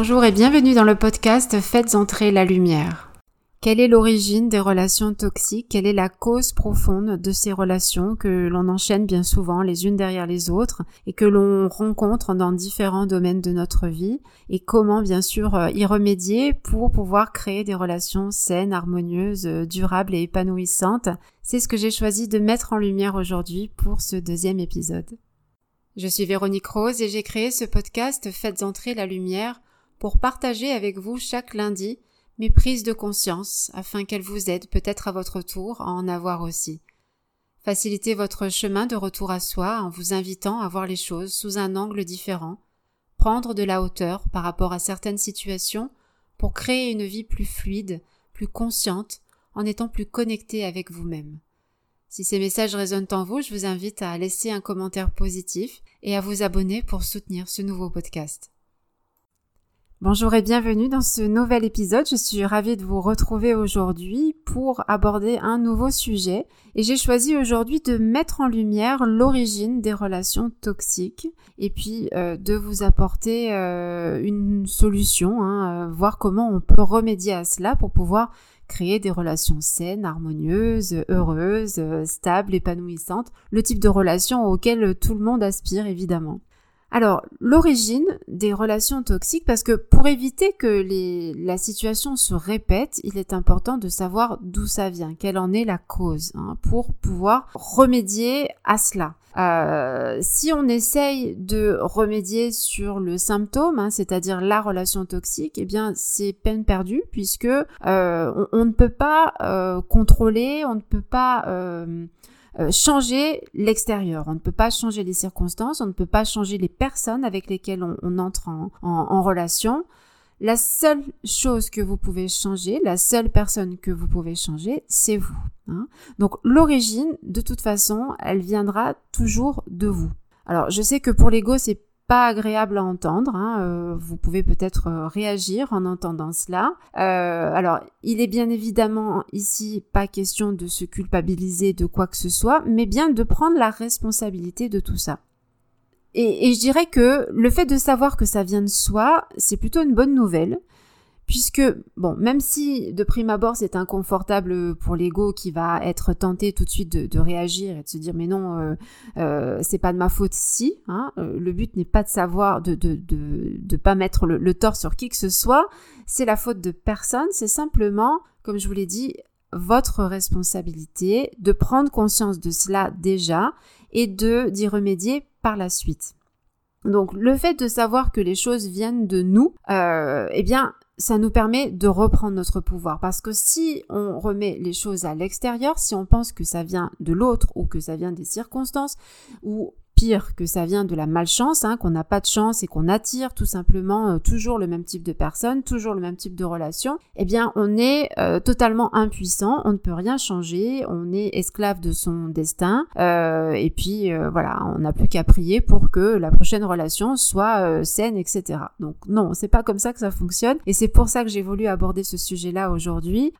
Bonjour et bienvenue dans le podcast Faites entrer la lumière. Quelle est l'origine des relations toxiques? Quelle est la cause profonde de ces relations que l'on enchaîne bien souvent les unes derrière les autres et que l'on rencontre dans différents domaines de notre vie? Et comment bien sûr euh, y remédier pour pouvoir créer des relations saines, harmonieuses, euh, durables et épanouissantes? C'est ce que j'ai choisi de mettre en lumière aujourd'hui pour ce deuxième épisode. Je suis Véronique Rose et j'ai créé ce podcast Faites entrer la lumière pour partager avec vous chaque lundi mes prises de conscience afin qu'elles vous aident peut-être à votre tour à en avoir aussi. Facilitez votre chemin de retour à soi en vous invitant à voir les choses sous un angle différent, prendre de la hauteur par rapport à certaines situations pour créer une vie plus fluide, plus consciente, en étant plus connecté avec vous-même. Si ces messages résonnent en vous, je vous invite à laisser un commentaire positif et à vous abonner pour soutenir ce nouveau podcast. Bonjour et bienvenue dans ce nouvel épisode. Je suis ravie de vous retrouver aujourd'hui pour aborder un nouveau sujet et j'ai choisi aujourd'hui de mettre en lumière l'origine des relations toxiques et puis euh, de vous apporter euh, une solution, hein, euh, voir comment on peut remédier à cela pour pouvoir créer des relations saines, harmonieuses, heureuses, stables, épanouissantes, le type de relations auxquelles tout le monde aspire évidemment. Alors, l'origine des relations toxiques, parce que pour éviter que les, la situation se répète, il est important de savoir d'où ça vient, quelle en est la cause, hein, pour pouvoir remédier à cela. Euh, si on essaye de remédier sur le symptôme, hein, c'est-à-dire la relation toxique, eh bien c'est peine perdue puisque euh, on, ne peut pas euh, contrôler, on ne peut pas euh, changer l'extérieur. On ne peut pas changer les circonstances, on ne peut pas changer les personnes avec lesquelles on, entre en, relation. La seule chose que vous pouvez changer, la seule personne que vous pouvez changer, c'est vous. Hein. Donc l'origine, de toute façon, elle viendra toujours de vous. Alors je sais que pour l'ego, c'est pas agréable à entendre. Hein, euh, vous pouvez peut-être euh, réagir en entendant cela. Euh, alors, il est bien évidemment ici pas question de se culpabiliser de quoi que ce soit, mais bien de prendre la responsabilité de tout ça. Et, et je dirais que le fait de savoir que ça vient de soi, c'est plutôt une bonne nouvelle puisque, bon, même si de prime abord c'est inconfortable pour l'ego qui va être tenté tout de suite de, réagir et de se dire mais non, euh, euh, c'est pas de ma faute si, hein, euh, le but n'est pas de savoir, de de, de, de pas mettre le, tort sur qui que ce soit, c'est la faute de personne, c'est simplement, comme je vous l'ai dit, votre responsabilité de prendre conscience de cela déjà et de d'y remédier par la suite. Donc le fait de savoir que les choses viennent de nous, euh, eh bien ça nous permet de reprendre notre pouvoir. Parce que si on remet les choses à l'extérieur, si on pense que ça vient de l'autre ou que ça vient des circonstances, ou pire que ça vient de la malchance, hein, qu'on n'a pas de chance et qu'on attire tout simplement euh, toujours le même type de personne, toujours le même type de relation, eh bien on est euh, totalement impuissant, on ne peut rien changer, on est esclave de son destin, euh, et puis voilà, on n'a plus qu'à prier pour que la prochaine relation soit saine, etc. Donc non, c'est pas comme ça que ça fonctionne, et c'est pour ça que j'ai voulu aborder ce sujet-là aujourd'hui,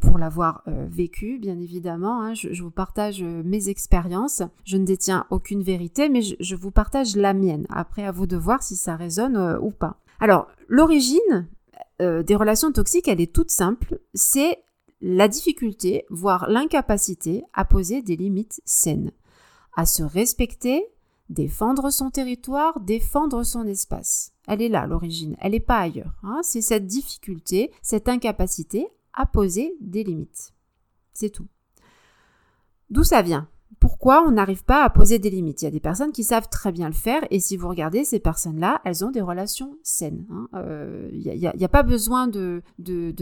pour l'avoir vécu, bien évidemment. Hein, je, je vous partage mes expériences, je ne détiens aucune vérité mais je, vous partage la mienne. Après, à vous de voir si ça résonne euh, ou pas. Alors, l'origine euh, des relations toxiques, elle est toute simple. C'est la difficulté, voire l'incapacité à poser des limites saines, à se respecter, défendre son territoire, défendre son espace. Elle est là, l'origine, elle n'est pas ailleurs. Hein. C'est cette difficulté, cette incapacité à poser des limites. C'est tout. D'où ça vient? Pourquoi on n'arrive pas à poser des limites Il y a des personnes qui savent très bien le faire et si vous regardez ces personnes-là, elles ont des relations saines. Il hein. n'y euh, a, pas besoin de,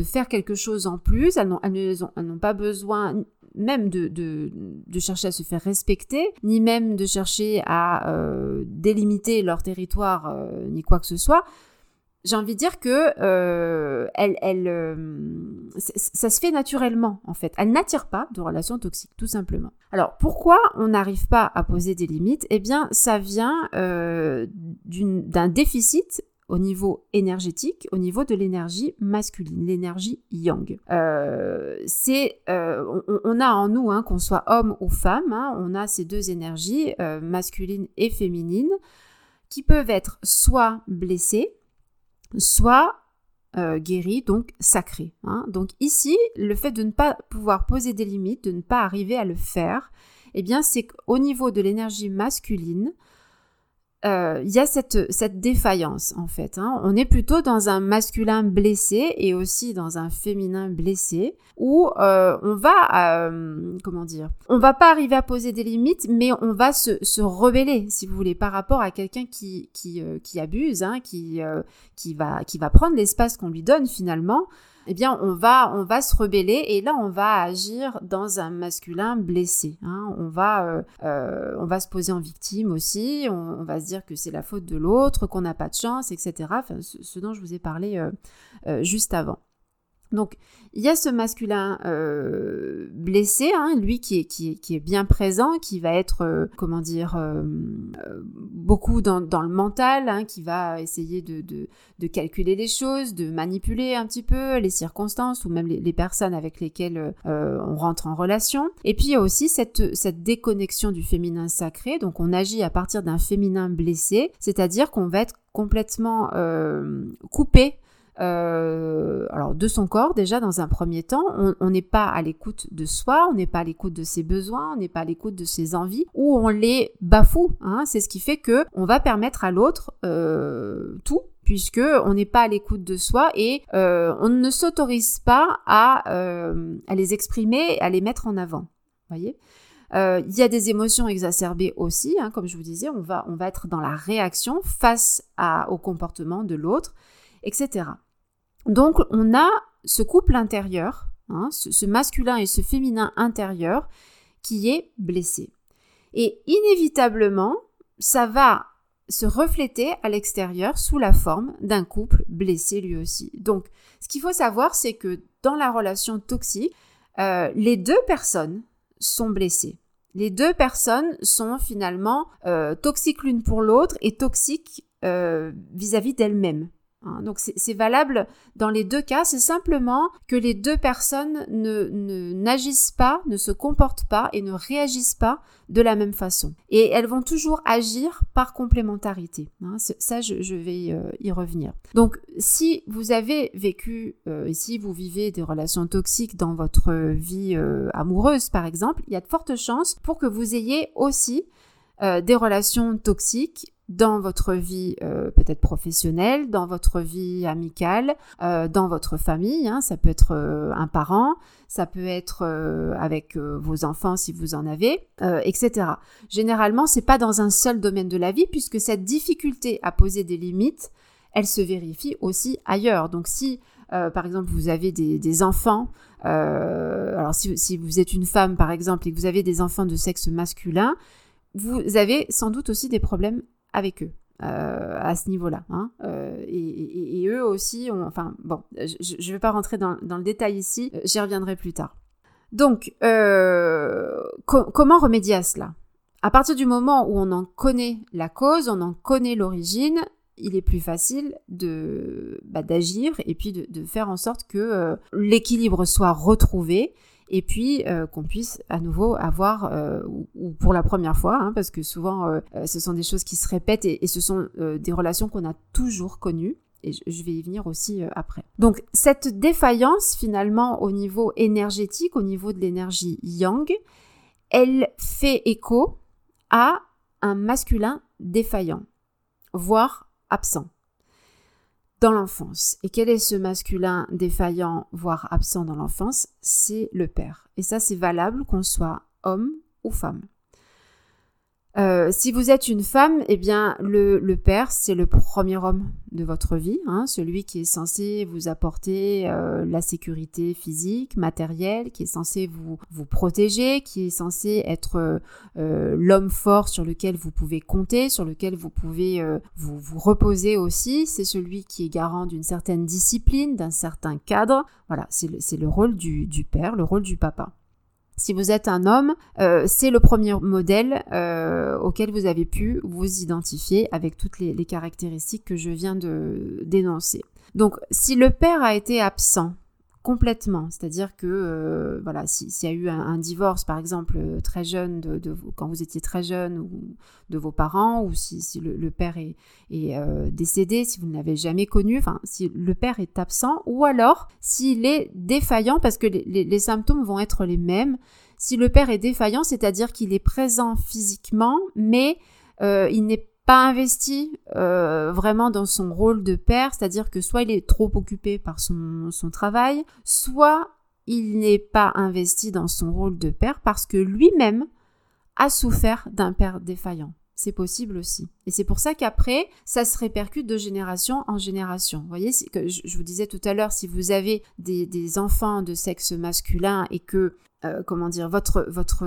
faire quelque chose en plus, elles n'ont pas besoin même de, de, chercher à se faire respecter, ni même de chercher à euh, délimiter leur territoire, euh, ni quoi que ce soit j'ai envie de dire que euh, euh, ça se fait naturellement en fait. Elle n'attire pas de relations toxiques, tout simplement. Alors pourquoi on n'arrive pas à poser des limites? Eh bien, ça vient euh, d'un déficit au niveau énergétique, au niveau de l'énergie masculine, l'énergie yang. C'est, on, on, a en nous, hein, qu'on soit homme ou femme, hein, on a ces deux énergies, euh, masculine et féminine, qui peuvent être soit blessées, soit guéri, donc sacré. Hein. Donc ici, le fait de ne pas pouvoir poser des limites, de ne pas arriver à le faire, eh bien c'est qu'au niveau de l'énergie masculine, euh, il y a cette, cette défaillance en fait. Hein. On est plutôt dans un masculin blessé et aussi dans un féminin blessé où euh, on va, euh, comment dire, on va pas arriver à poser des limites, mais on va se, se rebeller, si vous voulez, par rapport à quelqu'un qui qui, qui abuse, hein, qui qui va qui va prendre l'espace qu'on lui donne finalement eh bien, on va, on va se rebeller et là, on va agir dans un masculin blessé. Hein. On, va, euh, euh, on va se poser en victime aussi, on, va se dire que c'est la faute de l'autre, qu'on n'a pas de chance, etc. ce, dont je vous ai parlé euh, juste avant. Donc, il y a ce masculin blessé, hein, lui qui est, qui, qui est, bien présent, qui va être, euh, comment dire, euh, beaucoup dans, dans, le mental, hein, qui va essayer de, de, de, calculer les choses, de manipuler un petit peu les circonstances ou même les, les personnes avec lesquelles on rentre en relation. Et puis, il y a aussi cette, cette déconnexion du féminin sacré, donc on agit à partir d'un féminin blessé, c'est-à-dire qu'on va être complètement coupé euh, alors de son corps déjà dans un premier temps, on n'est pas à l'écoute de soi, on n'est pas à l'écoute de ses besoins, on n'est pas à l'écoute de ses envies, ou on les bafoue. Hein. C'est ce qui fait que on va permettre à l'autre euh, tout puisque on n'est pas à l'écoute de soi et euh, on ne s'autorise pas à, les exprimer, à les mettre en avant. Voyez? Il y a des émotions exacerbées aussi, hein, comme je vous disais, on va, être dans la réaction face au comportement de l'autre, etc. Donc on a ce couple intérieur, hein, ce, masculin et ce féminin intérieur qui est blessé. Et inévitablement, ça va se refléter à l'extérieur sous la forme d'un couple blessé lui aussi. Donc, ce qu'il faut savoir, c'est que dans la relation toxique, euh, les deux personnes sont blessées. Les deux personnes sont finalement euh, toxiques l'une pour l'autre et toxiques euh, vis-à-vis d'elles-mêmes. Hein, donc c'est valable dans les deux cas, c'est simplement que les deux personnes ne n'agissent pas, ne se comportent pas et ne réagissent pas de la même façon. Et elles vont toujours agir par complémentarité. Hein, ça, je, vais euh, y revenir. Donc si vous avez vécu, euh, si vous vivez des relations toxiques dans votre vie euh, amoureuse par exemple, il y a de fortes chances pour que vous ayez aussi des relations toxiques dans votre vie euh, peut-être professionnelle, dans votre vie amicale, euh, dans votre famille. Hein, ça peut être euh, un parent, ça peut être avec vos enfants si vous en avez, etc. Généralement, c'est pas dans un seul domaine de la vie puisque cette difficulté à poser des limites, elle se vérifie aussi ailleurs. Donc si par exemple, vous avez des, enfants, alors si, si, vous êtes une femme, par exemple, et que vous avez des enfants de sexe masculin, vous avez sans doute aussi des problèmes avec eux. Euh, à ce niveau-là. Hein. Euh, et, eux aussi, ont, enfin bon, je ne vais pas rentrer dans, le détail ici, euh, j'y reviendrai plus tard. Donc, comment remédier à cela? À partir du moment où on en connaît la cause, on en connaît l'origine, il est plus facile bah, d'agir et puis de, faire en sorte que l'équilibre soit retrouvé et puis euh, qu'on puisse à nouveau avoir, euh, ou, pour la première fois, hein, parce que souvent euh, ce sont des choses qui se répètent et, ce sont des relations qu'on a toujours connues. Et je vais y venir aussi après. Donc cette défaillance finalement au niveau énergétique, au niveau de l'énergie yang, elle fait écho à un masculin défaillant, voire absent dans l'enfance. Et quel est ce masculin défaillant, voire absent dans l'enfance? C'est le père. Et ça, c'est valable qu'on soit homme ou femme. Euh, si vous êtes une femme, eh bien, le, père, c'est le premier homme de votre vie, hein, celui qui est censé vous apporter euh, la sécurité physique, matérielle, qui est censé vous, vous protéger, qui est censé être euh, l'homme fort sur lequel vous pouvez compter, sur lequel vous pouvez vous, vous reposer aussi. C'est celui qui est garant d'une certaine discipline, d'un certain cadre. Voilà, c'est le, le rôle du, du père, le rôle du papa. Si vous êtes un homme, euh, c'est le premier modèle euh, auquel vous avez pu vous identifier avec toutes les, caractéristiques que je viens de dénoncer. Donc, si le père a été absent, complètement. C'est-à-dire que euh, voilà, s'il y a eu un, divorce, par exemple, euh, très jeune, de, quand vous étiez très jeune, ou de vos parents, ou si, le, père est, euh, décédé, si vous ne l'avez jamais connu, enfin, si le père est absent, ou alors s'il est défaillant, parce que les, symptômes vont être les mêmes. Si le père est défaillant, c'est-à-dire qu'il est présent physiquement, mais il n'est investi euh, vraiment dans son rôle de père, c'est-à-dire que soit il est trop occupé par son, son travail, soit il n'est pas investi dans son rôle de père parce que lui-même a souffert d'un père défaillant. C'est possible aussi. Et c'est pour ça qu'après, ça se répercute de génération en génération. Vous voyez, que je vous disais tout à l'heure, si vous avez des, enfants de sexe masculin et que, euh, comment dire, votre, votre,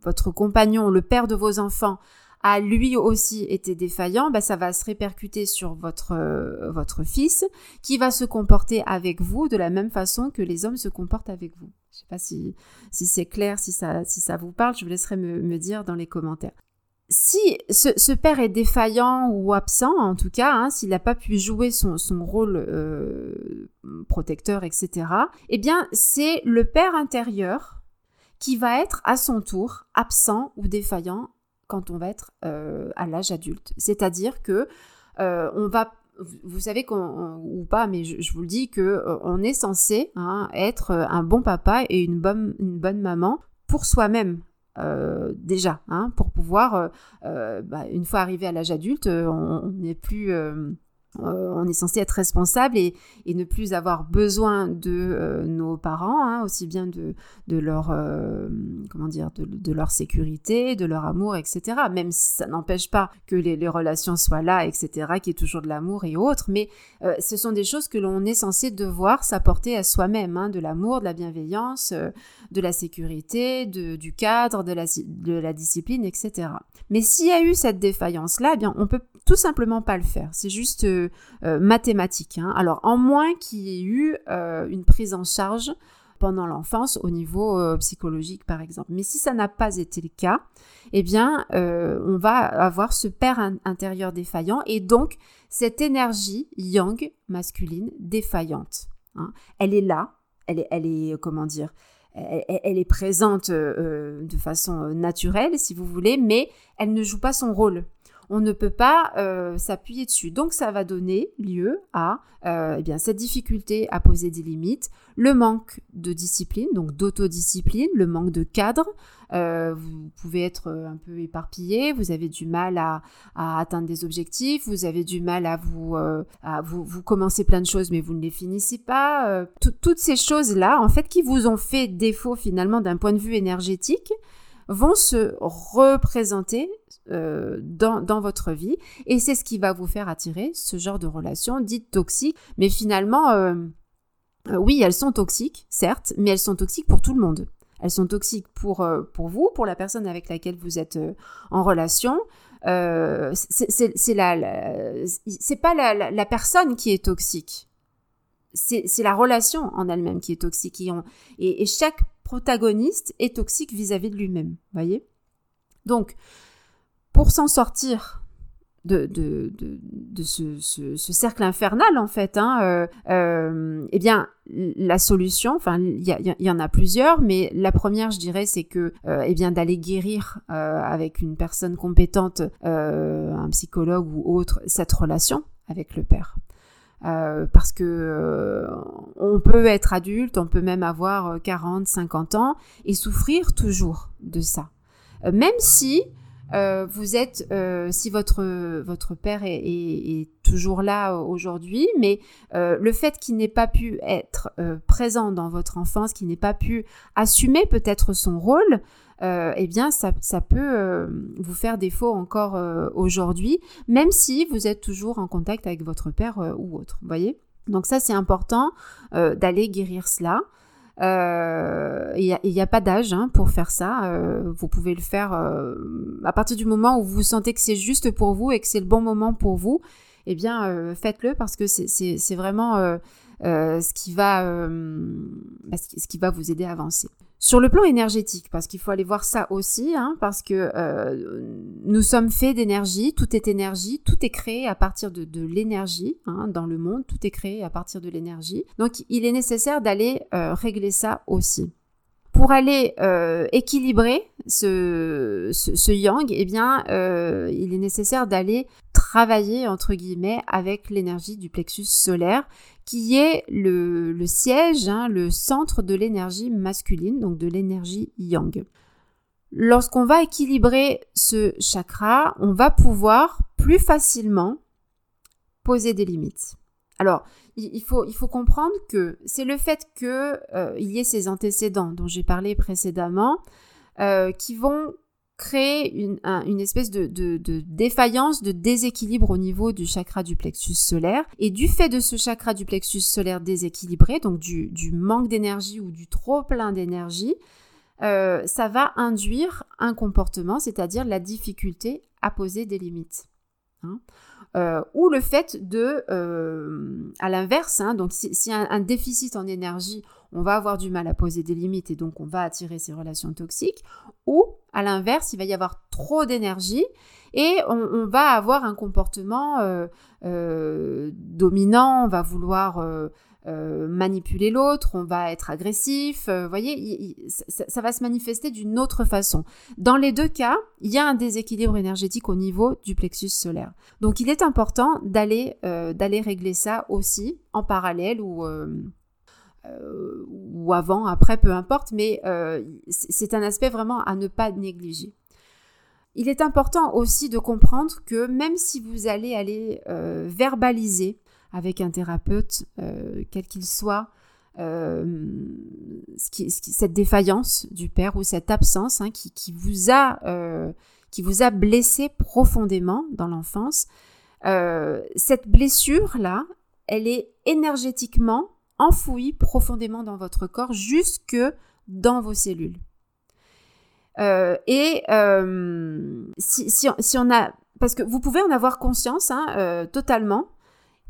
votre compagnon, le père de vos enfants, a lui aussi été défaillant, bah, ça va se répercuter sur votre, euh, votre fils qui va se comporter avec vous de la même façon que les hommes se comportent avec vous. Je ne sais pas si, si c'est clair, si ça, si ça vous parle, je vous laisserai me, dire dans les commentaires. Si ce, père est défaillant ou absent, en tout cas, hein, s'il n'a pas pu jouer son, son rôle euh, protecteur, etc., eh bien, c'est le père intérieur qui va être à son tour absent ou défaillant quand on va être euh, à l'âge adulte. C'est-à-dire que euh, on va vous savez qu'on ou pas, mais je, vous le dis que euh, on est censé hein, être un bon papa et une bonne une bonne maman pour soi-même. déjà, hein, pour pouvoir, bah, une fois arrivé à l'âge adulte, on n'est plus euh, on est censé être responsable et, ne plus avoir besoin de euh, nos parents, hein, aussi bien de, leur euh, comment dire de, leur sécurité, de leur amour, etc. Même si ça n'empêche pas que les, relations soient là, etc. Qu'il y ait toujours de l'amour et autres, mais ce sont des choses que l'on est censé devoir s'apporter à soi-même, hein, de l'amour, de la bienveillance, de la sécurité, du cadre, de la, discipline, etc. Mais s'il y a eu cette défaillance là, eh bien on peut tout simplement pas le faire. C'est juste euh, euh, mathématique. Hein. Alors, en moins qu'il y ait eu euh, une prise en charge pendant l'enfance au niveau psychologique, par exemple. Mais si ça n'a pas été le cas, eh bien, on va avoir ce père intérieur défaillant et donc cette énergie yang masculine défaillante. Hein. Elle est là, elle est, elle est comment dire, elle, est présente de façon naturelle, si vous voulez, mais elle ne joue pas son rôle on ne peut pas euh, s'appuyer dessus. Donc ça va donner lieu à euh, eh bien, cette difficulté à poser des limites, le manque de discipline, donc d'autodiscipline, le manque de cadre. Euh, vous pouvez être un peu éparpillé, vous avez du mal à, atteindre des objectifs, vous avez du mal à vous, à vous, vous commencez plein de choses mais vous ne les finissez pas. toutes ces choses-là, en fait, qui vous ont fait défaut finalement d'un point de vue énergétique, vont se représenter euh, dans, votre vie et c'est ce qui va vous faire attirer ce genre de relations dites toxiques. Mais finalement, euh, euh, oui, elles sont toxiques, certes, mais elles sont toxiques pour tout le monde. Elles sont toxiques pour, pour vous, pour la personne avec laquelle vous êtes en relation. c'est la, c'est pas la, personne qui est toxique. C'est la relation en elle-même qui est toxique. Et, et chaque protagoniste est toxique vis-à-vis de lui-même. Voyez? Donc, pour s'en sortir de, ce, cercle infernal, en fait, hein, euh, euh, eh bien, la solution, enfin, il y, en a plusieurs, mais la première, je dirais, c'est que, euh, eh bien, d'aller guérir avec une personne compétente, un psychologue ou autre, cette relation avec le père. Parce que on peut être adulte, on peut même avoir 40, euh, 50 ans et souffrir toujours de ça. même si vous êtes, si votre votre père est, toujours là aujourd'hui, mais le fait qu'il n'ait pas pu être présent dans votre enfance, qu'il n'ait pas pu assumer peut-être son rôle, euh, eh bien, ça, peut euh, vous faire défaut encore euh, aujourd'hui, même si vous êtes toujours en contact avec votre père ou autre. Vous voyez? Donc ça, c'est important d'aller guérir cela. Il n'y a, pas d'âge hein, pour faire ça. vous pouvez le faire à partir du moment où vous sentez que c'est juste pour vous et que c'est le bon moment pour vous. Eh bien, faites-le parce que c'est vraiment ce qui va bah, ce qui va vous aider à avancer. Sur le plan énergétique, parce qu'il faut aller voir ça aussi, hein, parce que euh, nous sommes faits d'énergie, tout est énergie, tout est créé à partir de, l'énergie hein, dans le monde, tout est créé à partir de l'énergie. Donc il est nécessaire d'aller euh, régler ça aussi. Pour aller euh, équilibrer ce, yang, eh bien, il est nécessaire d'aller travailler entre guillemets avec l'énergie du plexus solaire qui est le, siège, hein, le centre de l'énergie masculine, donc de l'énergie yang. Lorsqu'on va équilibrer ce chakra, on va pouvoir plus facilement poser des limites. Alors, il faut, comprendre que c'est le fait qu'il euh, y ait ces antécédents dont j'ai parlé précédemment euh, qui vont créer une, espèce de, défaillance, de déséquilibre au niveau du chakra du plexus solaire. Et du fait de ce chakra du plexus solaire déséquilibré, donc du, du manque d'énergie ou du trop plein d'énergie, euh, ça va induire un comportement, c'est-à-dire la difficulté à poser des limites. Hein. Euh, ou le fait de, euh, à l'inverse, hein, donc si, si un, un, déficit en énergie, on va avoir du mal à poser des limites et donc on va attirer ces relations toxiques, ou à l'inverse, il va y avoir trop d'énergie et on, va avoir un comportement euh, dominant, on va vouloir manipuler l'autre, on va être agressif, vous voyez, ça, va se manifester d'une autre façon. Dans les deux cas, il y a un déséquilibre énergétique au niveau du plexus solaire. Donc il est important d'aller d'aller régler ça aussi en parallèle ou euh, ou avant, après, peu importe, mais euh, c'est un aspect vraiment à ne pas négliger. Il est important aussi de comprendre que même si vous allez aller euh, verbaliser avec un thérapeute, quel qu'il soit, cette défaillance du père ou cette absence hein, qui, vous a, qui vous a blessé profondément dans l'enfance, cette blessure-là, elle est énergétiquement enfoui profondément dans votre corps, jusque dans vos cellules. Euh, et euh, si, on a, parce que vous pouvez en avoir conscience hein, euh, totalement,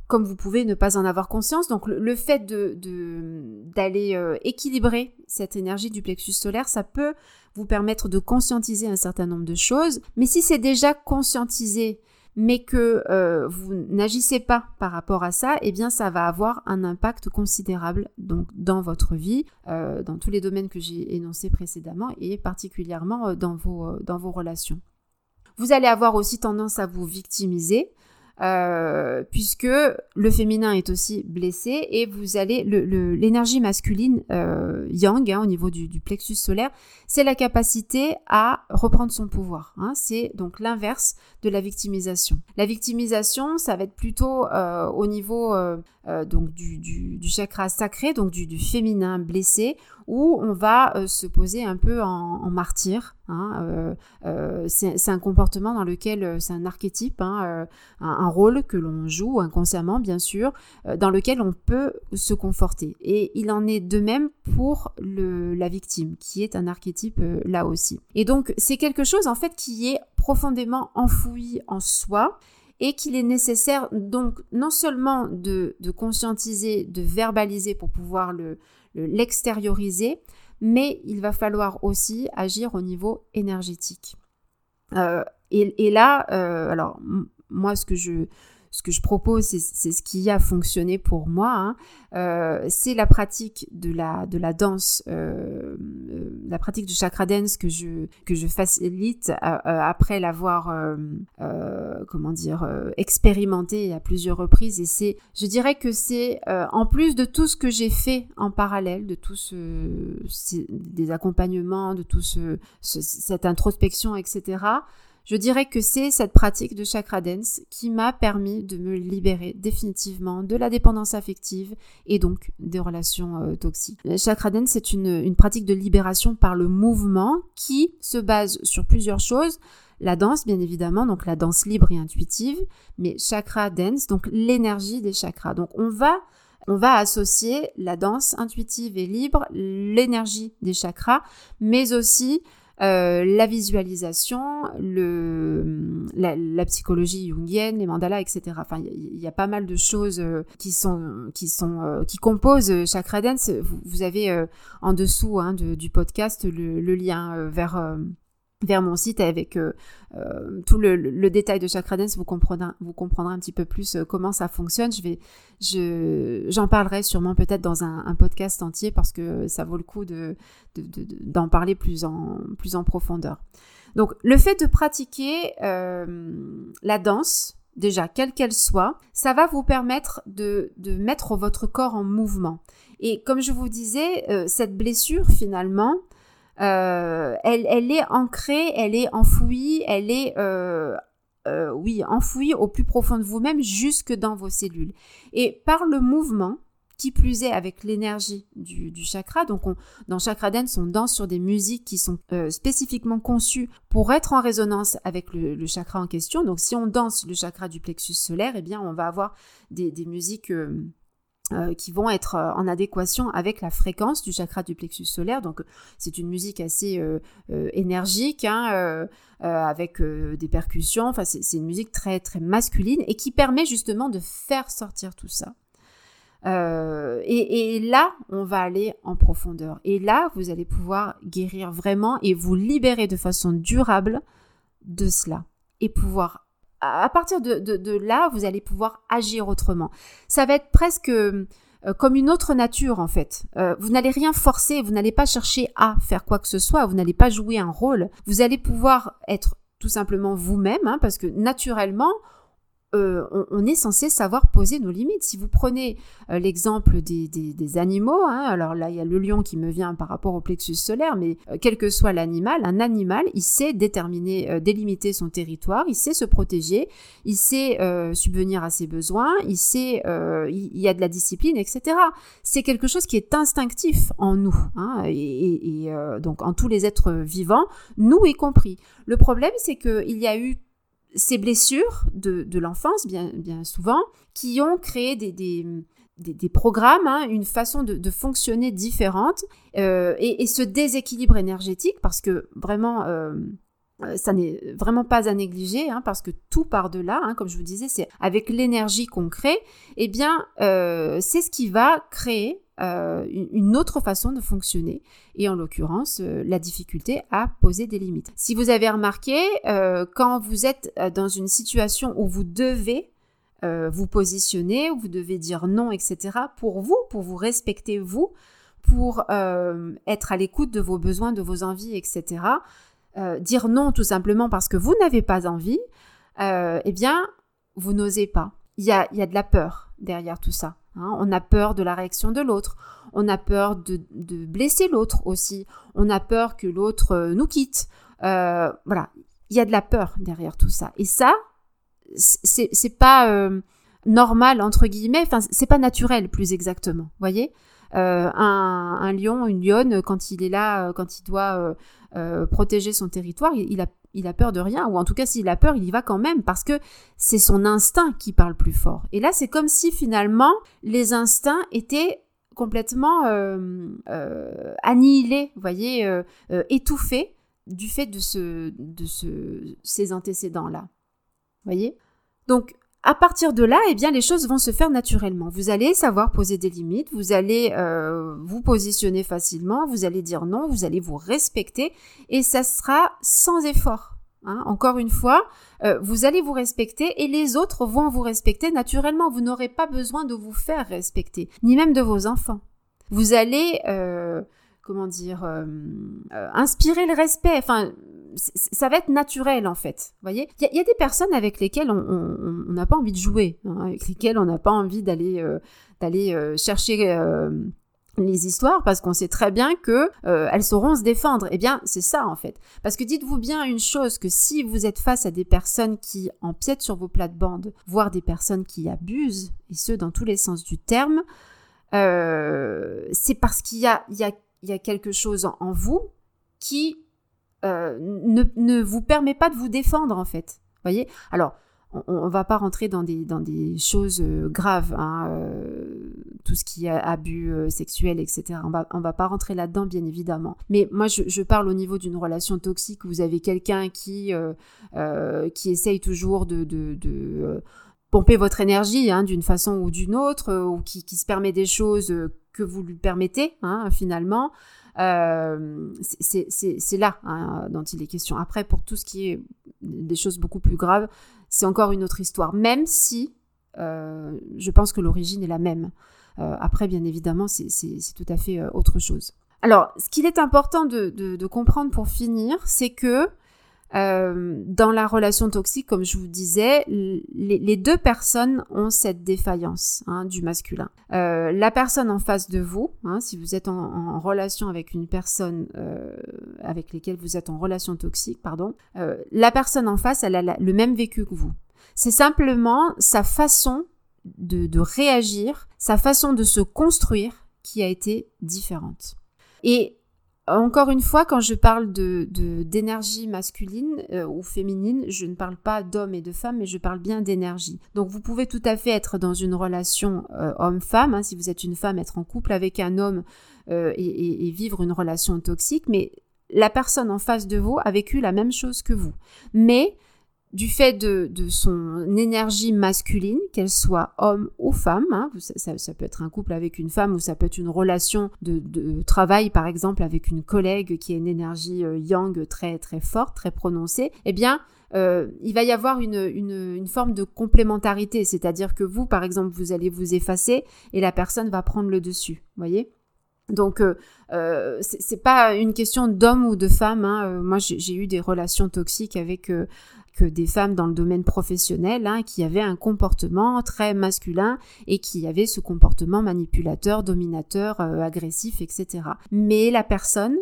comme vous pouvez ne pas en avoir conscience. Donc le, fait de d'aller équilibrer cette énergie du plexus solaire, ça peut vous permettre de conscientiser un certain nombre de choses. Mais si c'est déjà conscientisé mais que euh, vous n'agissez pas par rapport à ça, eh bien ça va avoir un impact considérable donc dans votre vie, euh, dans tous les domaines que j'ai énoncés précédemment et particulièrement euh, dans vos, dans vos relations. Vous allez avoir aussi tendance à vous victimiser, euh, puisque le féminin est aussi blessé et vous allez l'énergie masculine euh, yang hein, au niveau du, plexus solaire, c'est la capacité à reprendre son pouvoir. Hein. c'est donc l'inverse de la victimisation. La victimisation, ça va être plutôt euh, au niveau donc du, du, chakra sacré, donc du, féminin blessé, où on va euh, se poser un peu en, martyr. Hein, euh, euh, c'est un comportement dans lequel c'est un archétype, hein, un, rôle que l'on joue inconsciemment bien sûr, dans lequel on peut se conforter. Et il en est de même pour le, la victime, qui est un archétype là aussi. Et donc c'est quelque chose en fait qui est profondément enfoui en soi et qu'il est nécessaire donc non seulement de, conscientiser, de verbaliser pour pouvoir le, l'extérioriser, mais il va falloir aussi agir au niveau énergétique. Euh, et, là, euh, alors moi, ce que je, ce que je propose, c'est ce qui a fonctionné pour moi, hein. euh, c'est la pratique de la, de la danse, euh, euh, la pratique du chakra dance que je, que je facilite après l'avoir, comment dire, expérimenté à plusieurs reprises. Et c'est, je dirais que c'est, en plus de tout ce que j'ai fait en parallèle, de tout ce, des accompagnements, de tout ce, cette introspection, etc., je dirais que c'est cette pratique de chakra dance qui m'a permis de me libérer définitivement de la dépendance affective et donc des relations euh, toxiques. Le chakra dance, c'est une, une pratique de libération par le mouvement qui se base sur plusieurs choses. La danse, bien évidemment, donc la danse libre et intuitive, mais chakra dance, donc l'énergie des chakras. Donc on va on va associer la danse intuitive et libre, l'énergie des chakras, mais aussi euh, la visualisation, le, la, psychologie jungienne, les mandalas, etc. Enfin, il y, a pas mal de choses qui sont qui sont qui composent Chakra Dance. Vous, avez en dessous hein, du podcast le, le lien vers vers mon site avec euh, euh, tout le, détail de Chakra Dance, vous comprendrez, vous comprendrez un petit peu plus euh, comment ça fonctionne. Je vais, je, j'en parlerai sûrement peut-être dans un, podcast entier parce que ça vaut le coup de, d'en parler plus en, plus en profondeur. Donc, le fait de pratiquer la danse, déjà, quelle qu'elle soit, ça va vous permettre de, de mettre votre corps en mouvement. Et comme je vous disais, cette blessure, finalement, euh, elle, est ancrée, elle est enfouie, elle est, euh, euh, oui, enfouie au plus profond de vous-même, jusque dans vos cellules. Et par le mouvement, qui plus est avec l'énergie du, chakra. Donc, on, dans Chakra Dance, on danse sur des musiques qui sont spécifiquement conçues pour être en résonance avec le, chakra en question. Donc, si on danse le chakra du plexus solaire, eh bien, on va avoir des, musiques qui vont être euh, en adéquation avec la fréquence du chakra du plexus solaire. Donc c'est une musique assez euh, énergique, hein, avec des percussions. Enfin c'est une musique très très masculine et qui permet justement de faire sortir tout ça. Et, et, là, on va aller en profondeur. Et là, vous allez pouvoir guérir vraiment et vous libérer de façon durable de cela et pouvoir à partir de, là, vous allez pouvoir agir autrement. Ça va être presque euh, comme une autre nature en fait. Euh, vous n'allez rien forcer, vous n'allez pas chercher à faire quoi que ce soit, vous n'allez pas jouer un rôle. Vous allez pouvoir être tout simplement vous-même, hein, parce que naturellement, euh, on, est censé savoir poser nos limites. Si vous prenez euh, l'exemple des, animaux, hein, alors là il y a le lion qui me vient par rapport au plexus solaire, mais euh, quel que soit l'animal, un animal, il sait déterminer, délimiter son territoire, il sait se protéger, il sait subvenir à ses besoins, il sait, il, y a de la discipline, etc. C'est quelque chose qui est instinctif en nous, hein, et, et donc en tous les êtres vivants, nous y compris. Le problème, c'est qu'il y a eu ces blessures de, l'enfance, bien, bien souvent, qui ont créé des, des, programmes, hein, une façon de, fonctionner différente euh, et, ce déséquilibre énergétique, parce que vraiment, euh, euh, ça n'est vraiment pas à négliger, hein, parce que tout part de là, hein, comme je vous disais, c'est avec l'énergie qu'on crée, eh bien, c'est ce qui va créer euh, une autre façon de fonctionner et en l'occurrence euh, la difficulté à poser des limites. Si vous avez remarqué, euh, quand vous êtes dans une situation où vous devez vous positionner, où vous devez dire non, etc., pour vous, pour vous respecter vous, pour être à l'écoute de vos besoins, de vos envies, etc., dire non tout simplement parce que vous n'avez pas envie, eh bien, vous n'osez pas. Il y a, y a de la peur derrière tout ça. Hein. on a peur de la réaction de l'autre. On a peur de, blesser l'autre aussi. On a peur que l'autre euh, nous quitte. Euh, voilà, il y a de la peur derrière tout ça. Et ça, c'est pas euh, normal entre guillemets. Enfin, c'est pas naturel, plus exactement. Voyez, un, lion, une lionne, quand il est là, quand il doit protéger son territoire, il a il a peur de rien, ou en tout cas s'il a peur, il y va quand même, parce que c'est son instinct qui parle plus fort. Et là, c'est comme si finalement les instincts étaient complètement euh, euh, annihilés, vous voyez, euh, étouffés du fait de, ce, de ce, ces antécédents-là. voyez? Donc, à partir de là, eh bien, les choses vont se faire naturellement. Vous allez savoir poser des limites, vous allez euh, vous positionner facilement, vous allez dire non, vous allez vous respecter, et ça sera sans effort. Hein. Encore une fois, euh, vous allez vous respecter et les autres vont vous respecter naturellement. Vous n'aurez pas besoin de vous faire respecter, ni même de vos enfants. Vous allez euh, comment dire, euh, euh, inspirer le respect. Enfin, ça va être naturel en fait. Vous voyez, il y, a des personnes avec lesquelles on n'a pas envie de jouer, hein, avec lesquelles on n'a pas envie d'aller euh, chercher les histoires parce qu'on sait très bien que elles sauront se défendre. Eh bien, c'est ça en fait. Parce que dites-vous bien une chose que si vous êtes face à des personnes qui empiètent sur vos plates-bandes, voire des personnes qui abusent, et ce dans tous les sens du terme, c'est parce qu'il y a il y a quelque chose en, vous qui euh, ne, ne, vous permet pas de vous défendre en fait. Voyez? Alors, on, ne va pas rentrer dans des, dans des choses euh, graves, hein, euh, tout ce qui est abus euh, sexuel, etc. On va, va pas rentrer là-dedans, bien évidemment. Mais moi, je, je parle au niveau d'une relation toxique où vous avez quelqu'un qui, qui essaye toujours de pomper votre énergie hein, d'une façon ou d'une autre, ou qui, qui, se permet des choses que vous lui permettez, hein, finalement. Euh, c'est là hein, dont il est question. Après, pour tout ce qui est des choses beaucoup plus graves, c'est encore une autre histoire, même si euh, je pense que l'origine est la même. Euh, après, bien évidemment, c'est tout à fait autre chose. Alors, ce qu'il est important de, de, comprendre pour finir, c'est que euh, dans la relation toxique, comme je vous disais, les, deux personnes ont cette défaillance hein, du masculin. Euh, la personne en face de vous, hein, si vous êtes en, relation avec une personne euh, avec laquelle vous êtes en relation toxique, pardon, la personne en face, elle a le même vécu que vous. C'est simplement sa façon de, de réagir, sa façon de se construire qui a été différente. Et encore une fois, quand je parle de d'énergie masculine euh, ou féminine, je ne parle pas d'hommes et de femmes, mais je parle bien d'énergie. Donc vous pouvez tout à fait être dans une relation euh, homme-femme, hein, si vous êtes une femme, être en couple avec un homme euh, et, vivre une relation toxique, mais la personne en face de vous a vécu la même chose que vous. Mais du fait de, son énergie masculine, qu'elle soit homme ou femme, hein, ça, peut être un couple avec une femme ou ça peut être une relation de, travail par exemple avec une collègue qui a une énergie euh, yang très très forte, très prononcée, eh bien euh, il va y avoir une, forme de complémentarité, c'est-à-dire que vous par exemple vous allez vous effacer et la personne va prendre le dessus, voyez? Donc, euh, euh c'est pas une question d'homme ou de femme. Hein. Moi, j'ai eu des relations toxiques avec que des femmes dans le domaine professionnel hein, qui avaient un comportement très masculin et qui avaient ce comportement manipulateur, dominateur, agressif, etc. Mais la personne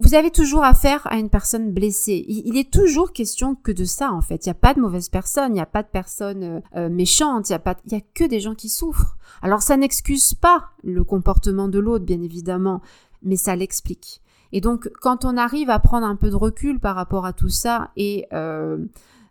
vous avez toujours affaire à une personne blessée. Il, est toujours question que de ça, en fait. Il n'y a pas de mauvaise personne, il n'y a pas de personne euh, euh, méchante, il n'y a, pas, il a que des gens qui souffrent. Alors ça n'excuse pas le comportement de l'autre, bien évidemment, mais ça l'explique. Et donc, quand on arrive à prendre un peu de recul par rapport à tout ça et,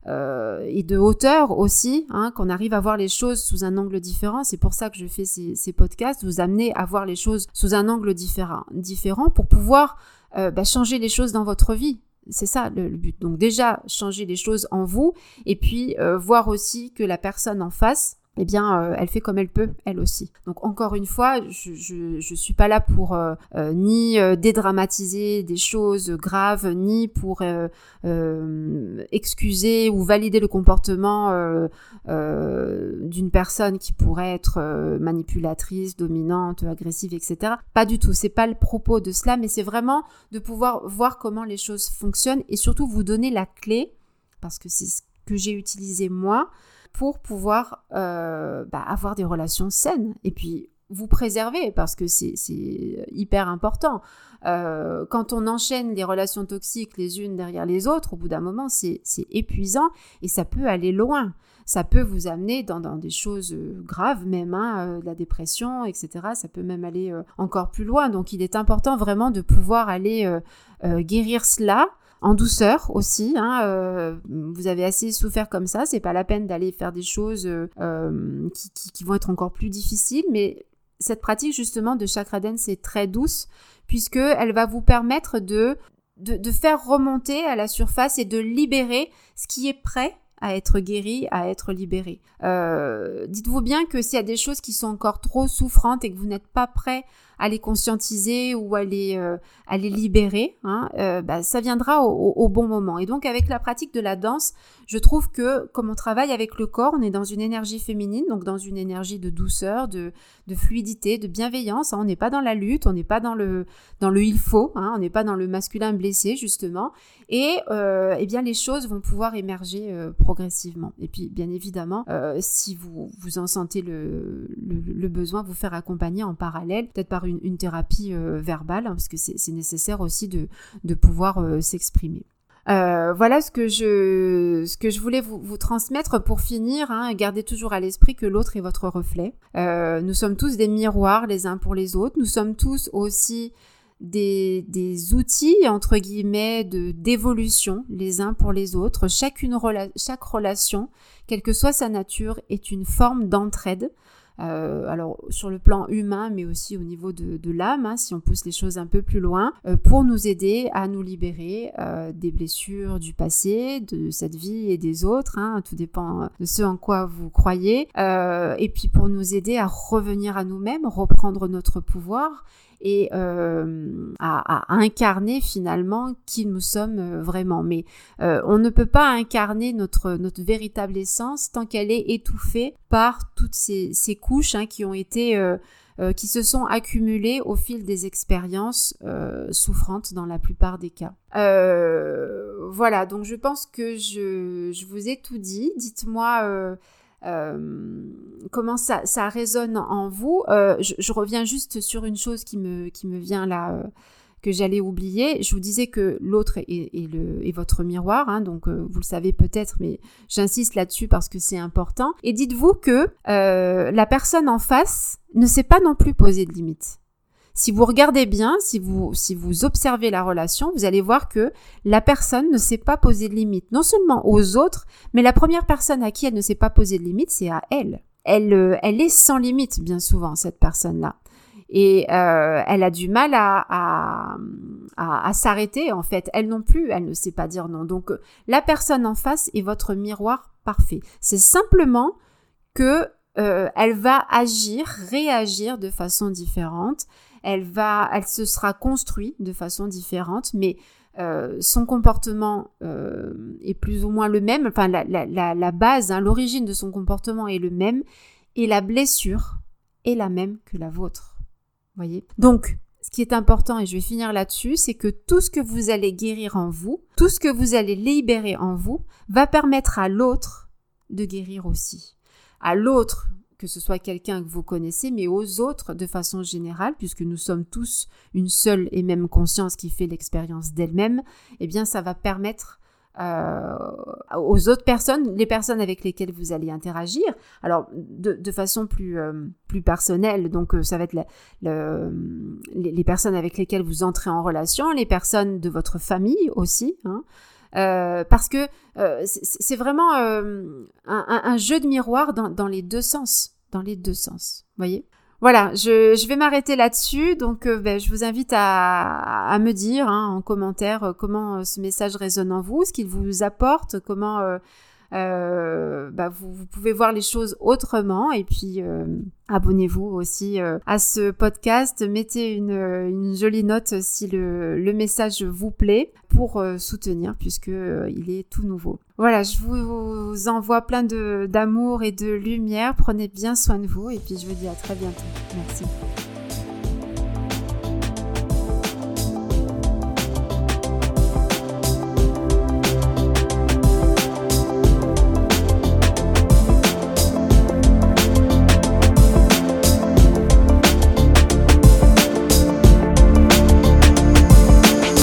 euh, et de hauteur aussi, hein, qu'on arrive à voir les choses sous un angle différent, c'est pour ça que je fais ces, podcasts, vous amener à voir les choses sous un angle différent, différent pour pouvoir euh, bah, changer les choses dans votre vie. C'est ça le, but. Donc déjà, changer les choses en vous et puis euh, voir aussi que la personne en face eh bien, euh, elle fait comme elle peut, elle aussi. Donc, encore une fois, je ne suis pas là pour euh, euh, ni dédramatiser des choses graves, ni pour excuser ou valider le comportement d'une personne qui pourrait être manipulatrice, dominante, agressive, etc. Pas du tout. C'est pas le propos de cela, mais c'est vraiment de pouvoir voir comment les choses fonctionnent et surtout vous donner la clé, parce que c'est ce que j'ai utilisé moi, pour pouvoir euh, bah, avoir des relations saines et puis vous préserver parce que c'est hyper important. Euh, quand on enchaîne les relations toxiques les unes derrière les autres, au bout d'un moment, c'est épuisant et ça peut aller loin. Ça peut vous amener dans, des choses euh, graves, même hein, la dépression, etc. Ça peut même aller encore plus loin. Donc il est important vraiment de pouvoir aller guérir cela en douceur aussi. Hein, euh, vous avez assez souffert comme ça, c'est pas la peine d'aller faire des choses euh, euh, qui, vont être encore plus difficiles. Mais cette pratique justement de chakra dance est très douce puisque elle va vous permettre de, de, faire remonter à la surface et de libérer ce qui est prêt à être guéri, à être libéré. Dites-vous bien que s'il y a des choses qui sont encore trop souffrantes et que vous n'êtes pas prêt à les conscientiser ou à les, euh, libérer, hein, euh, bah, ça viendra au, bon moment. Et donc avec la pratique de la danse, je trouve que comme on travaille avec le corps, on est dans une énergie féminine, donc dans une énergie de douceur, de, fluidité, de bienveillance. Hein. on n'est pas dans la lutte, on n'est pas dans le, dans le il faut, hein, on n'est pas dans le masculin blessé justement. Et euh, eh bien les choses vont pouvoir émerger euh, progressivement. Et puis bien évidemment, si vous, vous en sentez le, le, besoin, vous faire accompagner en parallèle, peut-être par thérapie euh, verbale, hein, parce que c'est nécessaire aussi de, pouvoir euh, s'exprimer. Euh, voilà ce que je, ce que je voulais vous, transmettre pour finir. Hein, gardez toujours à l'esprit que l'autre est votre reflet. nous sommes tous des miroirs les uns pour les autres. Nous sommes tous aussi des, outils entre guillemets de d'évolution les uns pour les autres. Chaque relation, quelle que soit sa nature, est une forme d'entraide. Euh, alors sur le plan humain, mais aussi au niveau de, l'âme, hein, si on pousse les choses un peu plus loin, euh, pour nous aider à nous libérer euh, des blessures du passé, de cette vie et des autres. Hein, tout dépend de ce en quoi vous croyez. et puis pour nous aider à revenir à nous-mêmes, reprendre notre pouvoir et à, incarner finalement qui nous sommes vraiment. Mais on ne peut pas incarner notre, notre véritable essence tant qu'elle est étouffée par toutes ces, ces couches hein, qui ont été... qui se sont accumulées au fil des expériences souffrantes dans la plupart des cas. voilà, donc je pense que je, je vous ai tout dit. Dites-moi euh, comment ça, ça, résonne en vous. Euh, je, reviens juste sur une chose qui me, qui me vient là, euh, que j'allais oublier. Je vous disais que l'autre est, votre miroir, hein, donc vous le savez peut-être, mais j'insiste là-dessus parce que c'est important. Et dites-vous que la personne en face ne s'est pas non plus poser de limites. Si vous regardez bien, si vous, observez la relation, vous allez voir que la personne ne s'est pas posé de limite, non seulement aux autres, mais la première personne à qui elle ne s'est pas posé de limite, c'est à elle. Elle, euh, elle est sans limite, bien souvent, cette personne-là. Et euh, elle a du mal à, s'arrêter, en fait. Elle non plus, elle ne sait pas dire non. Donc, la personne en face est votre miroir parfait. C'est simplement que euh, elle va agir, réagir de façon différente elle va, elle se sera construite de façon différente, mais euh, son comportement euh, est plus ou moins le même, enfin la base, hein, l'origine de son comportement est le même, et la blessure est la même que la vôtre. Voyez Donc, ce qui est important, et je vais finir là-dessus, c'est que tout ce que vous allez guérir en vous, tout ce que vous allez libérer en vous, va permettre à l'autre de guérir aussi. À l'autre que ce soit quelqu'un que vous connaissez, mais aux autres de façon générale, puisque nous sommes tous une seule et même conscience qui fait l'expérience d'elle-même, eh bien ça va permettre euh, aux autres personnes, les personnes avec lesquelles vous allez interagir, alors de, façon plus, euh, plus personnelle, donc euh, ça va être les, personnes avec lesquelles vous entrez en relation, les personnes de votre famille aussi, hein, parce que c'est vraiment euh, un, jeu de miroir dans, les deux sens, dans les deux sens, voyez? Voilà, je, vais m'arrêter là-dessus. Donc, ben, je vous invite à, me dire hein, en commentaire comment ce message résonne en vous, ce qu'il vous apporte, comment euh, bah vous, pouvez voir les choses autrement et puis euh, abonnez-vous aussi euh, à ce podcast. Mettez une, jolie note si le, message vous plaît pour soutenir puisque il est tout nouveau. Voilà, je vous envoie plein d'amour et de lumière. Prenez bien soin de vous et puis je vous dis à très bientôt. Merci.